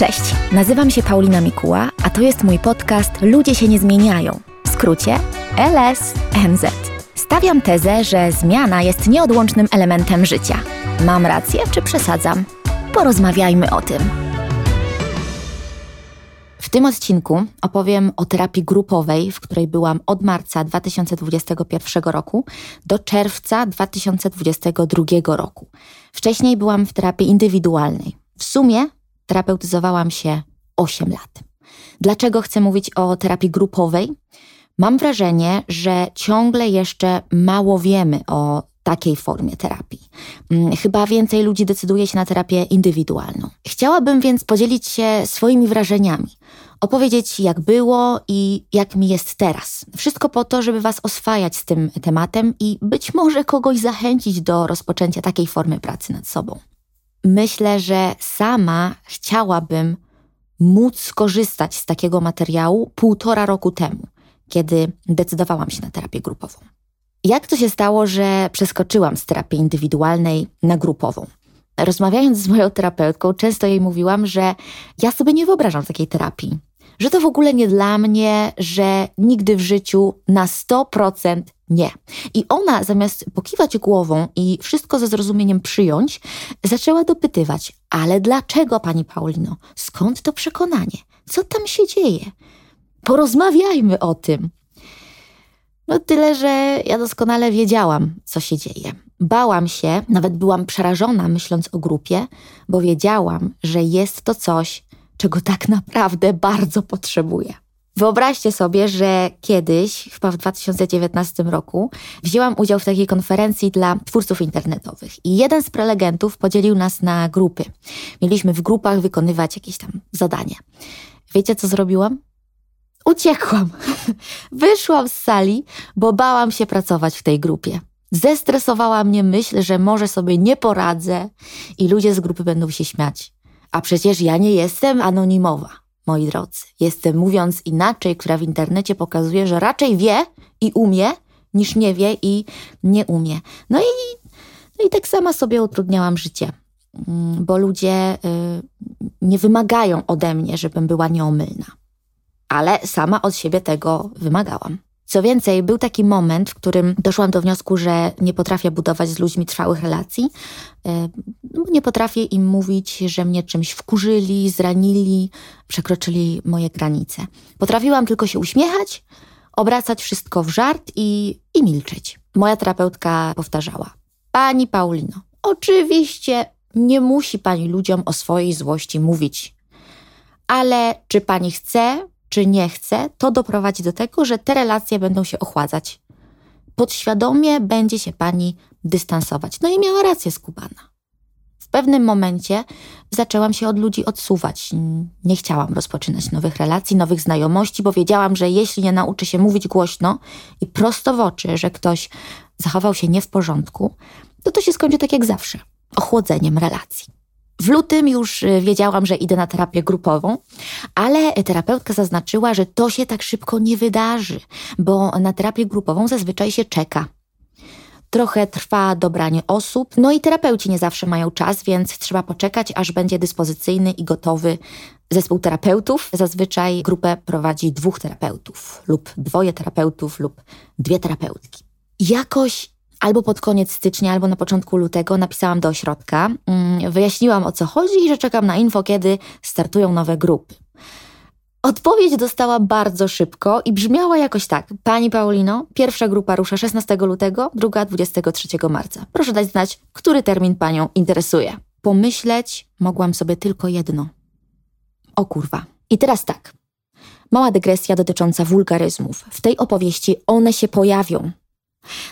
Cześć, nazywam się Paulina Mikuła, a to jest mój podcast Ludzie się nie zmieniają. W skrócie LSNZ. Stawiam tezę, że zmiana jest nieodłącznym elementem życia. Mam rację czy przesadzam? Porozmawiajmy o tym. W tym odcinku opowiem o terapii grupowej, w której byłam od marca 2021 roku do czerwca 2022 roku. Wcześniej byłam w terapii indywidualnej. W sumie terapeutyzowałam się 8 lat. Dlaczego chcę mówić o terapii grupowej? Mam wrażenie, że ciągle jeszcze mało wiemy o takiej formie terapii. Mm, chyba więcej ludzi decyduje się na terapię indywidualną. Chciałabym więc podzielić się swoimi wrażeniami, opowiedzieć jak było i jak mi jest teraz. Wszystko po to, żeby Was oswajać z tym tematem i być może kogoś zachęcić do rozpoczęcia takiej formy pracy nad sobą. Myślę, że sama chciałabym móc skorzystać z takiego materiału półtora roku temu, kiedy decydowałam się na terapię grupową. Jak to się stało, że przeskoczyłam z terapii indywidualnej na grupową? Rozmawiając z moją terapeutką, często jej mówiłam, że ja sobie nie wyobrażam takiej terapii, że to w ogóle nie dla mnie, że nigdy w życiu na 100% nie. I ona zamiast pokiwać głową i wszystko ze zrozumieniem przyjąć, zaczęła dopytywać: Ale dlaczego, pani Paulino? Skąd to przekonanie? Co tam się dzieje? Porozmawiajmy o tym. No tyle, że ja doskonale wiedziałam, co się dzieje. Bałam się, nawet byłam przerażona myśląc o grupie, bo wiedziałam, że jest to coś, czego tak naprawdę bardzo potrzebuję. Wyobraźcie sobie, że kiedyś, chyba w 2019 roku, wzięłam udział w takiej konferencji dla twórców internetowych i jeden z prelegentów podzielił nas na grupy. Mieliśmy w grupach wykonywać jakieś tam zadania. Wiecie, co zrobiłam? Uciekłam. Wyszłam z sali, bo bałam się pracować w tej grupie. Zestresowała mnie myśl, że może sobie nie poradzę i ludzie z grupy będą się śmiać. A przecież ja nie jestem anonimowa, moi drodzy. Jestem, mówiąc inaczej, która w internecie pokazuje, że raczej wie i umie, niż nie wie i nie umie. No i, no i tak sama sobie utrudniałam życie, mm, bo ludzie y, nie wymagają ode mnie, żebym była nieomylna. Ale sama od siebie tego wymagałam. Co więcej, był taki moment, w którym doszłam do wniosku, że nie potrafię budować z ludźmi trwałych relacji. E, no, nie potrafię im mówić, że mnie czymś wkurzyli, zranili, przekroczyli moje granice. Potrafiłam tylko się uśmiechać, obracać wszystko w żart i, i milczeć. Moja terapeutka powtarzała: Pani Paulino, oczywiście nie musi pani ludziom o swojej złości mówić, ale czy pani chce, czy nie chce, to doprowadzi do tego, że te relacje będą się ochładzać. Podświadomie będzie się pani dystansować. No i miała rację skubana. W pewnym momencie zaczęłam się od ludzi odsuwać. Nie chciałam rozpoczynać nowych relacji, nowych znajomości, bo wiedziałam, że jeśli nie nauczę się mówić głośno i prosto w oczy, że ktoś zachował się nie w porządku, to to się skończy tak jak zawsze ochłodzeniem relacji. W lutym już y, wiedziałam, że idę na terapię grupową, ale terapeutka zaznaczyła, że to się tak szybko nie wydarzy, bo na terapię grupową zazwyczaj się czeka. Trochę trwa dobranie osób, no i terapeuci nie zawsze mają czas, więc trzeba poczekać, aż będzie dyspozycyjny i gotowy zespół terapeutów. Zazwyczaj grupę prowadzi dwóch terapeutów, lub dwoje terapeutów, lub dwie terapeutki. Jakoś albo pod koniec stycznia, albo na początku lutego napisałam do ośrodka, mm, wyjaśniłam o co chodzi i że czekam na info, kiedy startują nowe grupy. Odpowiedź dostała bardzo szybko i brzmiała jakoś tak. Pani Paulino, pierwsza grupa rusza 16 lutego, druga 23 marca. Proszę dać znać, który termin panią interesuje. Pomyśleć mogłam sobie tylko jedno. O kurwa. I teraz tak. Mała dygresja dotycząca wulgaryzmów. W tej opowieści one się pojawią.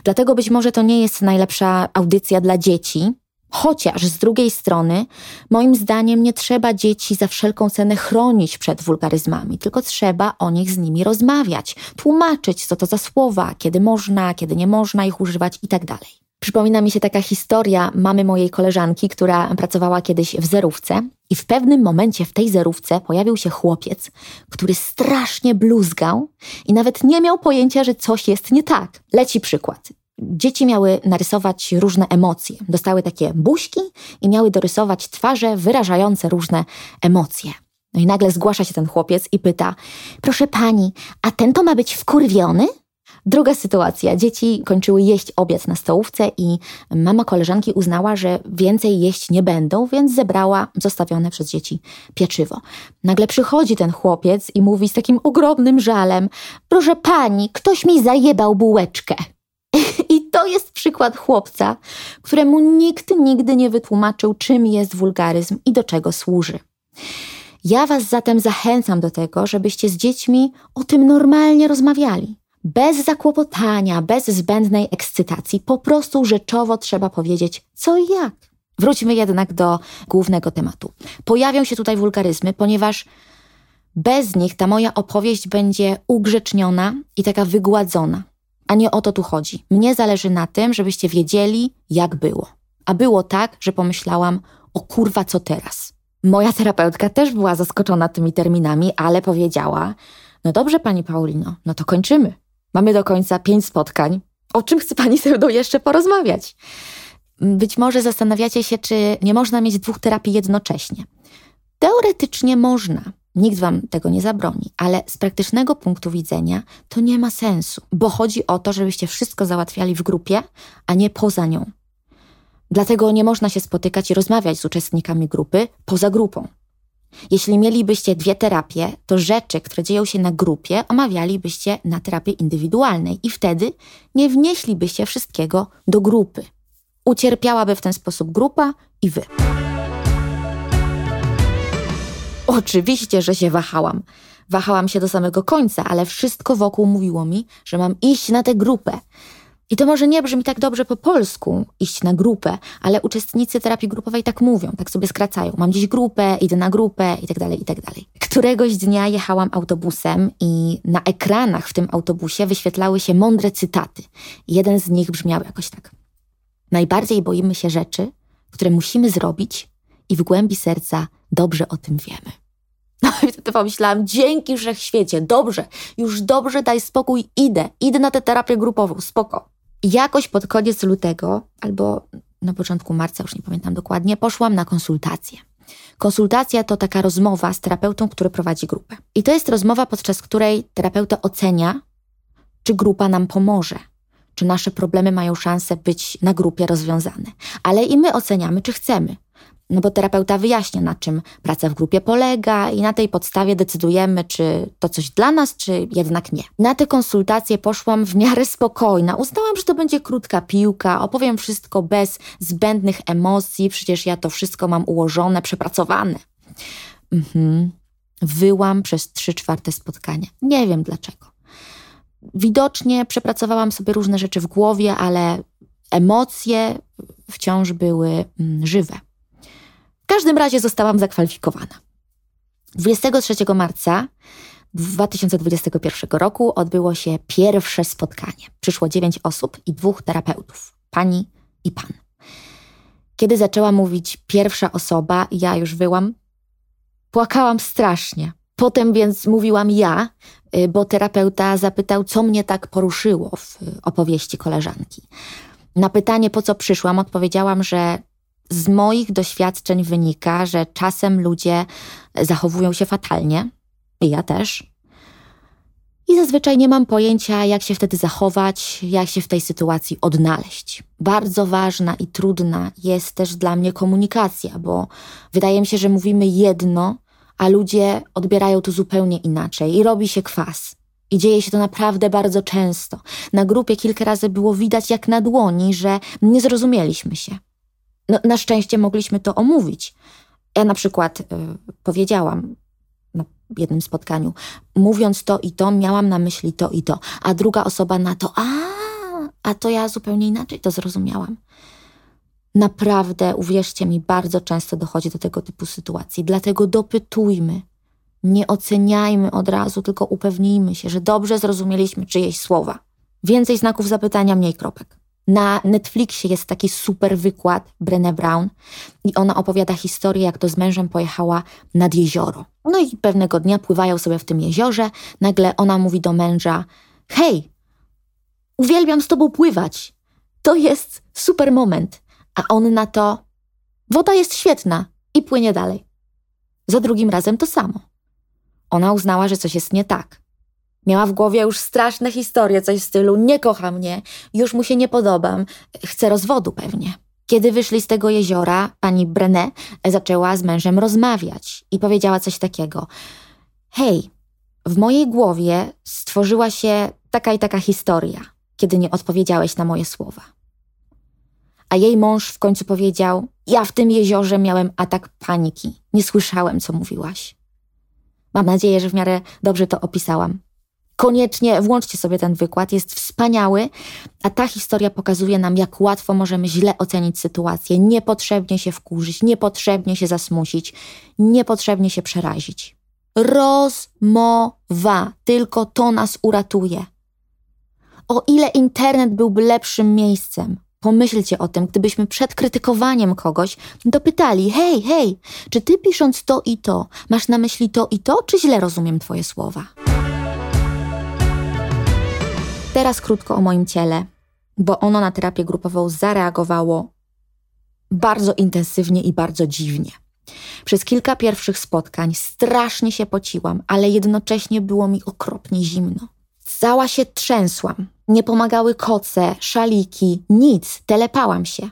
Dlatego być może to nie jest najlepsza audycja dla dzieci, Chociaż z drugiej strony, moim zdaniem, nie trzeba dzieci za wszelką cenę chronić przed wulgaryzmami, tylko trzeba o nich z nimi rozmawiać, tłumaczyć, co to za słowa, kiedy można, kiedy nie można ich używać itd. Przypomina mi się taka historia mamy mojej koleżanki, która pracowała kiedyś w zerówce i w pewnym momencie w tej zerówce pojawił się chłopiec, który strasznie bluzgał i nawet nie miał pojęcia, że coś jest nie tak. Leci przykład. Dzieci miały narysować różne emocje. Dostały takie buźki i miały dorysować twarze wyrażające różne emocje. No i nagle zgłasza się ten chłopiec i pyta: Proszę pani, a ten to ma być wkurwiony? Druga sytuacja. Dzieci kończyły jeść obiad na stołówce i mama koleżanki uznała, że więcej jeść nie będą, więc zebrała zostawione przez dzieci pieczywo. Nagle przychodzi ten chłopiec i mówi z takim ogromnym żalem: Proszę pani, ktoś mi zajebał bułeczkę. I to jest przykład chłopca, któremu nikt nigdy nie wytłumaczył, czym jest wulgaryzm i do czego służy. Ja Was zatem zachęcam do tego, żebyście z dziećmi o tym normalnie rozmawiali. Bez zakłopotania, bez zbędnej ekscytacji, po prostu rzeczowo trzeba powiedzieć co i jak. Wróćmy jednak do głównego tematu. Pojawią się tutaj wulgaryzmy, ponieważ bez nich ta moja opowieść będzie ugrzeczniona i taka wygładzona. A nie o to tu chodzi. Mnie zależy na tym, żebyście wiedzieli, jak było. A było tak, że pomyślałam, o kurwa, co teraz? Moja terapeutka też była zaskoczona tymi terminami, ale powiedziała: No dobrze, pani Paulino, no to kończymy. Mamy do końca pięć spotkań. O czym chce pani ze mną jeszcze porozmawiać? Być może zastanawiacie się, czy nie można mieć dwóch terapii jednocześnie. Teoretycznie można. Nikt wam tego nie zabroni, ale z praktycznego punktu widzenia to nie ma sensu, bo chodzi o to, żebyście wszystko załatwiali w grupie, a nie poza nią. Dlatego nie można się spotykać i rozmawiać z uczestnikami grupy poza grupą. Jeśli mielibyście dwie terapie, to rzeczy, które dzieją się na grupie, omawialibyście na terapii indywidualnej i wtedy nie wnieślibyście wszystkiego do grupy. Ucierpiałaby w ten sposób grupa i wy. Oczywiście, że się wahałam. Wahałam się do samego końca, ale wszystko wokół mówiło mi, że mam iść na tę grupę. I to może nie brzmi tak dobrze po polsku, iść na grupę, ale uczestnicy terapii grupowej tak mówią, tak sobie skracają. Mam dziś grupę, idę na grupę i tak dalej, i tak dalej. Któregoś dnia jechałam autobusem i na ekranach w tym autobusie wyświetlały się mądre cytaty. Jeden z nich brzmiał jakoś tak. Najbardziej boimy się rzeczy, które musimy zrobić i w głębi serca dobrze o tym wiemy. No i wtedy pomyślałam, dzięki wszechświecie, dobrze, już dobrze, daj spokój, idę, idę na tę terapię grupową, spoko. Jakoś pod koniec lutego, albo na początku marca, już nie pamiętam dokładnie, poszłam na konsultację. Konsultacja to taka rozmowa z terapeutą, który prowadzi grupę. I to jest rozmowa, podczas której terapeuta ocenia, czy grupa nam pomoże, czy nasze problemy mają szansę być na grupie rozwiązane. Ale i my oceniamy, czy chcemy. No bo terapeuta wyjaśnia, na czym praca w grupie polega, i na tej podstawie decydujemy, czy to coś dla nas, czy jednak nie. Na te konsultacje poszłam w miarę spokojna. Uznałam, że to będzie krótka piłka, opowiem wszystko bez zbędnych emocji, przecież ja to wszystko mam ułożone, przepracowane. Mhm. Wyłam przez trzy czwarte spotkania. Nie wiem dlaczego. Widocznie przepracowałam sobie różne rzeczy w głowie, ale emocje wciąż były mm, żywe. W każdym razie zostałam zakwalifikowana. 23 marca 2021 roku odbyło się pierwsze spotkanie. Przyszło dziewięć osób i dwóch terapeutów, pani i pan. Kiedy zaczęła mówić pierwsza osoba, ja już wyłam, płakałam strasznie. Potem więc mówiłam ja, y, bo terapeuta zapytał, co mnie tak poruszyło w opowieści koleżanki. Na pytanie, po co przyszłam, odpowiedziałam, że z moich doświadczeń wynika, że czasem ludzie zachowują się fatalnie, i ja też. I zazwyczaj nie mam pojęcia, jak się wtedy zachować, jak się w tej sytuacji odnaleźć. Bardzo ważna i trudna jest też dla mnie komunikacja, bo wydaje mi się, że mówimy jedno, a ludzie odbierają to zupełnie inaczej i robi się kwas. I dzieje się to naprawdę bardzo często. Na grupie kilka razy było widać jak na dłoni, że nie zrozumieliśmy się. No, na szczęście mogliśmy to omówić. Ja na przykład y, powiedziałam na jednym spotkaniu, mówiąc to i to, miałam na myśli to i to, a druga osoba na to, a, a to ja zupełnie inaczej to zrozumiałam. Naprawdę, uwierzcie mi, bardzo często dochodzi do tego typu sytuacji. Dlatego dopytujmy. Nie oceniajmy od razu, tylko upewnijmy się, że dobrze zrozumieliśmy czyjeś słowa. Więcej znaków zapytania, mniej kropek. Na Netflixie jest taki super wykład Brené Brown i ona opowiada historię, jak to z mężem pojechała nad jezioro. No i pewnego dnia pływają sobie w tym jeziorze, nagle ona mówi do męża: Hej, uwielbiam z tobą pływać. To jest super moment. A on na to: Woda jest świetna i płynie dalej. Za drugim razem to samo. Ona uznała, że coś jest nie tak. Miała w głowie już straszne historie, coś w stylu nie kocha mnie, już mu się nie podobam, chce rozwodu pewnie. Kiedy wyszli z tego jeziora, pani Brené zaczęła z mężem rozmawiać i powiedziała coś takiego. Hej, w mojej głowie stworzyła się taka i taka historia, kiedy nie odpowiedziałeś na moje słowa. A jej mąż w końcu powiedział: Ja w tym jeziorze miałem atak paniki. Nie słyszałem, co mówiłaś. Mam nadzieję, że w miarę dobrze to opisałam. Koniecznie włączcie sobie ten wykład, jest wspaniały, a ta historia pokazuje nam, jak łatwo możemy źle ocenić sytuację, niepotrzebnie się wkurzyć, niepotrzebnie się zasmusić, niepotrzebnie się przerazić. Rozmowa, tylko to nas uratuje. O ile internet byłby lepszym miejscem, Pomyślcie o tym, gdybyśmy przed krytykowaniem kogoś dopytali: hej, hej, czy ty pisząc to i to, masz na myśli to i to, czy źle rozumiem twoje słowa? Teraz krótko o moim ciele, bo ono na terapię grupową zareagowało bardzo intensywnie i bardzo dziwnie. Przez kilka pierwszych spotkań strasznie się pociłam, ale jednocześnie było mi okropnie zimno. Cała się trzęsłam. Nie pomagały koce, szaliki, nic, telepałam się.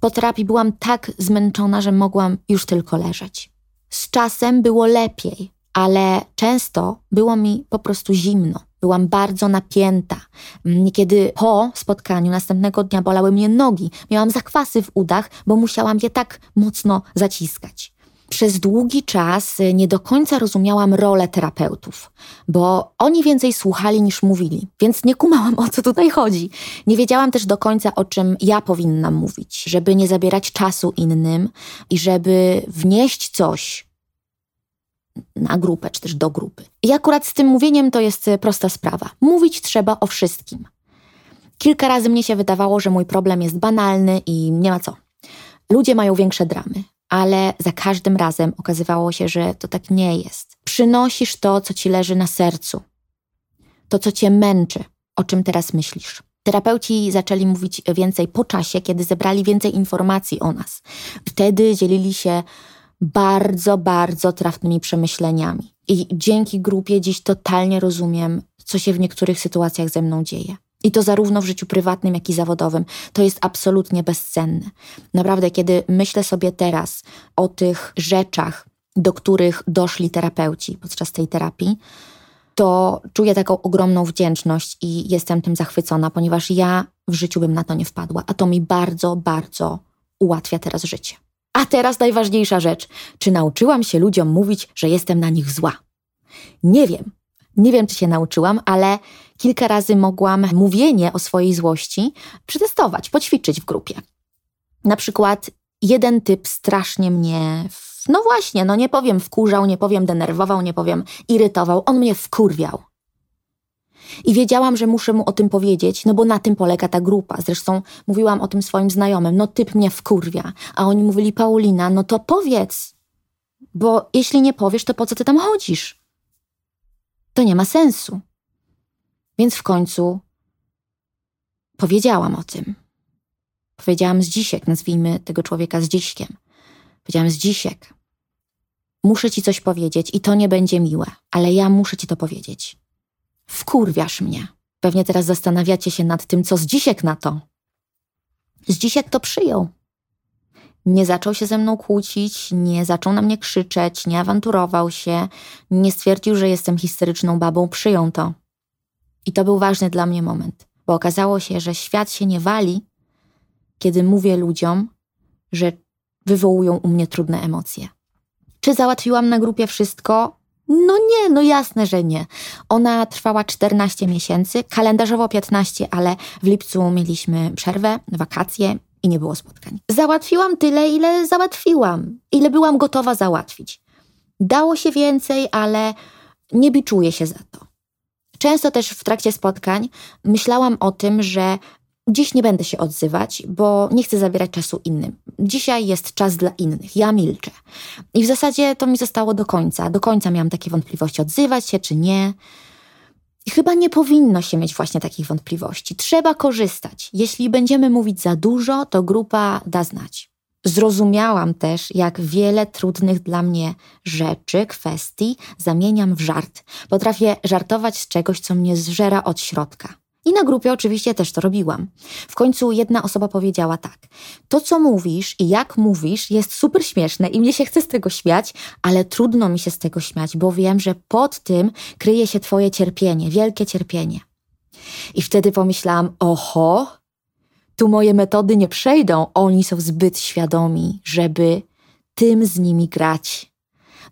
Po terapii byłam tak zmęczona, że mogłam już tylko leżeć. Z czasem było lepiej, ale często było mi po prostu zimno. Byłam bardzo napięta. Niekiedy po spotkaniu następnego dnia bolały mnie nogi. Miałam zakwasy w udach, bo musiałam je tak mocno zaciskać. Przez długi czas nie do końca rozumiałam rolę terapeutów, bo oni więcej słuchali niż mówili, więc nie kumałam o co tutaj chodzi. Nie wiedziałam też do końca o czym ja powinnam mówić, żeby nie zabierać czasu innym i żeby wnieść coś na grupę, czy też do grupy. I akurat z tym mówieniem to jest prosta sprawa. Mówić trzeba o wszystkim. Kilka razy mnie się wydawało, że mój problem jest banalny i nie ma co. Ludzie mają większe dramy, ale za każdym razem okazywało się, że to tak nie jest. Przynosisz to, co ci leży na sercu, to, co cię męczy, o czym teraz myślisz. Terapeuci zaczęli mówić więcej po czasie, kiedy zebrali więcej informacji o nas. Wtedy dzielili się bardzo, bardzo trafnymi przemyśleniami. I dzięki grupie dziś totalnie rozumiem, co się w niektórych sytuacjach ze mną dzieje. I to zarówno w życiu prywatnym, jak i zawodowym. To jest absolutnie bezcenne. Naprawdę, kiedy myślę sobie teraz o tych rzeczach, do których doszli terapeuci podczas tej terapii, to czuję taką ogromną wdzięczność i jestem tym zachwycona, ponieważ ja w życiu bym na to nie wpadła, a to mi bardzo, bardzo ułatwia teraz życie. A teraz najważniejsza rzecz. Czy nauczyłam się ludziom mówić, że jestem na nich zła? Nie wiem. Nie wiem, czy się nauczyłam, ale kilka razy mogłam mówienie o swojej złości przetestować, poćwiczyć w grupie. Na przykład jeden typ strasznie mnie, no właśnie, no nie powiem wkurzał, nie powiem denerwował, nie powiem irytował, on mnie wkurwiał. I wiedziałam, że muszę mu o tym powiedzieć, no bo na tym polega ta grupa. Zresztą mówiłam o tym swoim znajomym, no typ mnie wkurwia. A oni mówili, Paulina, no to powiedz. Bo jeśli nie powiesz, to po co ty tam chodzisz? To nie ma sensu. Więc w końcu powiedziałam o tym. Powiedziałam z dzisiek, nazwijmy tego człowieka z dziśkiem. Powiedziałam z dzisiek. Muszę ci coś powiedzieć i to nie będzie miłe, ale ja muszę ci to powiedzieć. Wkurwiasz mnie. Pewnie teraz zastanawiacie się nad tym, co z dzisiek na to. Z dzisiek to przyjął. Nie zaczął się ze mną kłócić, nie zaczął na mnie krzyczeć, nie awanturował się, nie stwierdził, że jestem historyczną babą, przyjął to. I to był ważny dla mnie moment, bo okazało się, że świat się nie wali, kiedy mówię ludziom, że wywołują u mnie trudne emocje. Czy załatwiłam na grupie wszystko? No nie, no jasne, że nie. Ona trwała 14 miesięcy, kalendarzowo 15, ale w lipcu mieliśmy przerwę, wakacje i nie było spotkań. Załatwiłam tyle, ile załatwiłam, ile byłam gotowa załatwić. Dało się więcej, ale nie biczuję się za to. Często też w trakcie spotkań myślałam o tym, że Dziś nie będę się odzywać, bo nie chcę zabierać czasu innym. Dzisiaj jest czas dla innych, ja milczę. I w zasadzie to mi zostało do końca. Do końca miałam takie wątpliwości, odzywać się czy nie. Chyba nie powinno się mieć właśnie takich wątpliwości. Trzeba korzystać. Jeśli będziemy mówić za dużo, to grupa da znać. Zrozumiałam też, jak wiele trudnych dla mnie rzeczy, kwestii zamieniam w żart. Potrafię żartować z czegoś, co mnie zżera od środka. I na grupie oczywiście też to robiłam. W końcu jedna osoba powiedziała tak: To, co mówisz i jak mówisz, jest super śmieszne i mnie się chce z tego śmiać, ale trudno mi się z tego śmiać, bo wiem, że pod tym kryje się Twoje cierpienie, wielkie cierpienie. I wtedy pomyślałam: Oho, tu moje metody nie przejdą, oni są zbyt świadomi, żeby tym z nimi grać.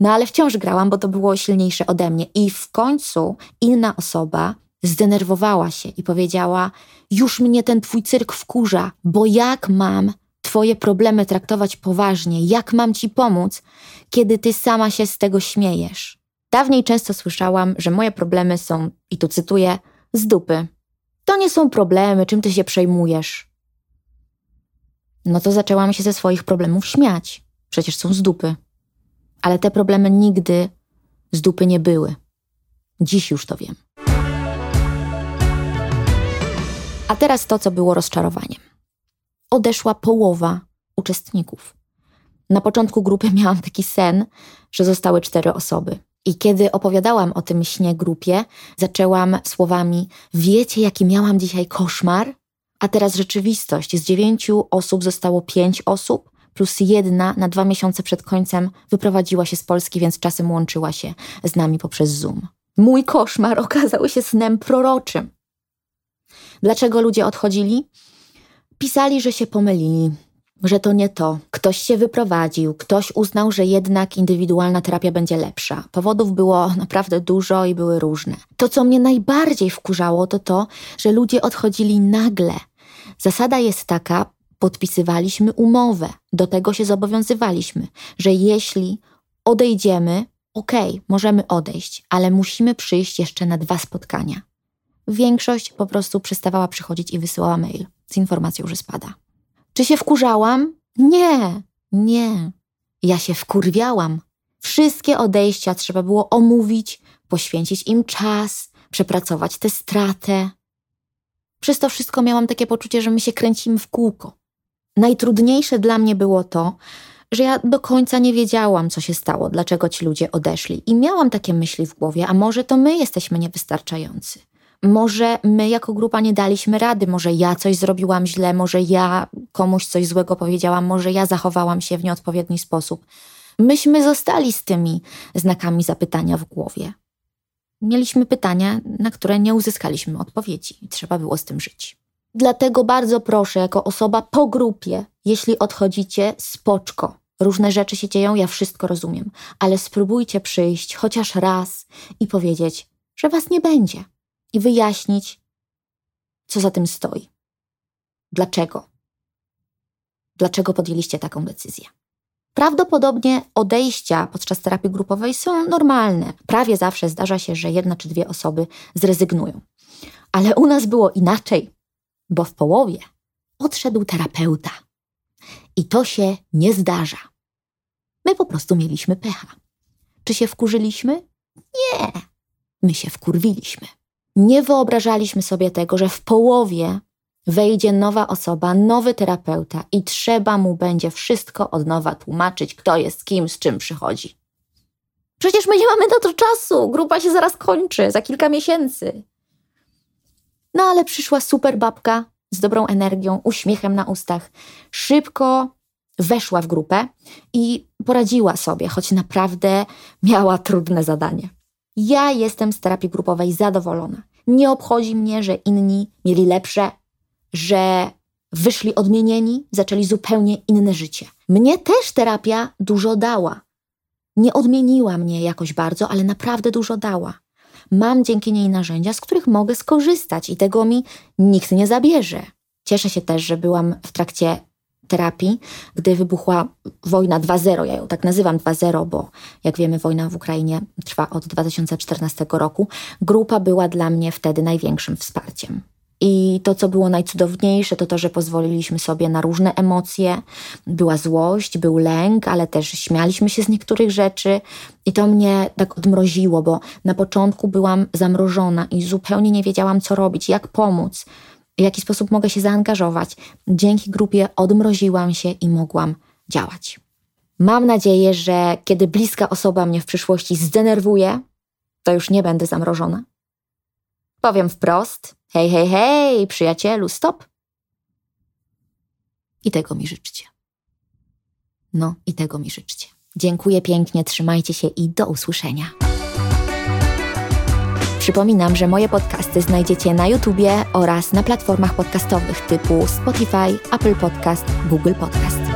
No ale wciąż grałam, bo to było silniejsze ode mnie. I w końcu inna osoba zdenerwowała się i powiedziała: Już mnie ten twój cyrk wkurza, bo jak mam twoje problemy traktować poważnie, jak mam ci pomóc, kiedy ty sama się z tego śmiejesz? Dawniej często słyszałam, że moje problemy są, i tu cytuję, z dupy. To nie są problemy, czym ty się przejmujesz. No to zaczęłam się ze swoich problemów śmiać. Przecież są z dupy. Ale te problemy nigdy z dupy nie były. Dziś już to wiem. A teraz to, co było rozczarowaniem. Odeszła połowa uczestników. Na początku grupy miałam taki sen, że zostały cztery osoby. I kiedy opowiadałam o tym śnie grupie, zaczęłam słowami: Wiecie, jaki miałam dzisiaj koszmar? A teraz rzeczywistość. Z dziewięciu osób zostało pięć osób, plus jedna na dwa miesiące przed końcem wyprowadziła się z Polski, więc czasem łączyła się z nami poprzez Zoom. Mój koszmar okazał się snem proroczym. Dlaczego ludzie odchodzili? Pisali, że się pomylili, że to nie to. Ktoś się wyprowadził, ktoś uznał, że jednak indywidualna terapia będzie lepsza. Powodów było naprawdę dużo i były różne. To, co mnie najbardziej wkurzało, to to, że ludzie odchodzili nagle. Zasada jest taka, podpisywaliśmy umowę, do tego się zobowiązywaliśmy, że jeśli odejdziemy, okej, okay, możemy odejść, ale musimy przyjść jeszcze na dwa spotkania. Większość po prostu przestawała przychodzić i wysyłała mail z informacją, że spada. Czy się wkurzałam? Nie, nie. Ja się wkurwiałam. Wszystkie odejścia trzeba było omówić, poświęcić im czas, przepracować tę stratę. Przez to wszystko miałam takie poczucie, że my się kręcimy w kółko. Najtrudniejsze dla mnie było to, że ja do końca nie wiedziałam, co się stało, dlaczego ci ludzie odeszli. I miałam takie myśli w głowie, a może to my jesteśmy niewystarczający. Może my jako grupa nie daliśmy rady, może ja coś zrobiłam źle, może ja komuś coś złego powiedziałam, może ja zachowałam się w nieodpowiedni sposób. Myśmy zostali z tymi znakami zapytania w głowie. Mieliśmy pytania, na które nie uzyskaliśmy odpowiedzi i trzeba było z tym żyć. Dlatego bardzo proszę, jako osoba po grupie, jeśli odchodzicie, spoczko. Różne rzeczy się dzieją, ja wszystko rozumiem, ale spróbujcie przyjść chociaż raz i powiedzieć, że was nie będzie i wyjaśnić, co za tym stoi. Dlaczego? Dlaczego podjęliście taką decyzję? Prawdopodobnie odejścia podczas terapii grupowej są normalne. Prawie zawsze zdarza się, że jedna czy dwie osoby zrezygnują. Ale u nas było inaczej, bo w połowie odszedł terapeuta. I to się nie zdarza. My po prostu mieliśmy pecha. Czy się wkurzyliśmy? Nie. My się wkurwiliśmy nie wyobrażaliśmy sobie tego, że w połowie wejdzie nowa osoba, nowy terapeuta i trzeba mu będzie wszystko od nowa tłumaczyć, kto jest kim, z czym przychodzi. Przecież my nie mamy na to czasu, grupa się zaraz kończy, za kilka miesięcy. No ale przyszła super babka z dobrą energią, uśmiechem na ustach. Szybko weszła w grupę i poradziła sobie, choć naprawdę miała trudne zadanie. Ja jestem z terapii grupowej zadowolona. Nie obchodzi mnie, że inni mieli lepsze, że wyszli odmienieni, zaczęli zupełnie inne życie. Mnie też terapia dużo dała. Nie odmieniła mnie jakoś bardzo, ale naprawdę dużo dała. Mam dzięki niej narzędzia, z których mogę skorzystać i tego mi nikt nie zabierze. Cieszę się też, że byłam w trakcie terapii, gdy wybuchła wojna 2.0. Ja ją tak nazywam 2.0, bo jak wiemy, wojna w Ukrainie trwa od 2014 roku. Grupa była dla mnie wtedy największym wsparciem. I to, co było najcudowniejsze, to to, że pozwoliliśmy sobie na różne emocje. Była złość, był lęk, ale też śmialiśmy się z niektórych rzeczy. I to mnie tak odmroziło, bo na początku byłam zamrożona i zupełnie nie wiedziałam, co robić, jak pomóc w jaki sposób mogę się zaangażować. Dzięki grupie odmroziłam się i mogłam działać. Mam nadzieję, że kiedy bliska osoba mnie w przyszłości zdenerwuje, to już nie będę zamrożona. Powiem wprost: hej, hej, hej, przyjacielu, stop. I tego mi życzcie. No, i tego mi życzcie. Dziękuję pięknie, trzymajcie się i do usłyszenia. Przypominam, że moje podcasty znajdziecie na YouTubie oraz na platformach podcastowych typu Spotify, Apple Podcast, Google Podcast.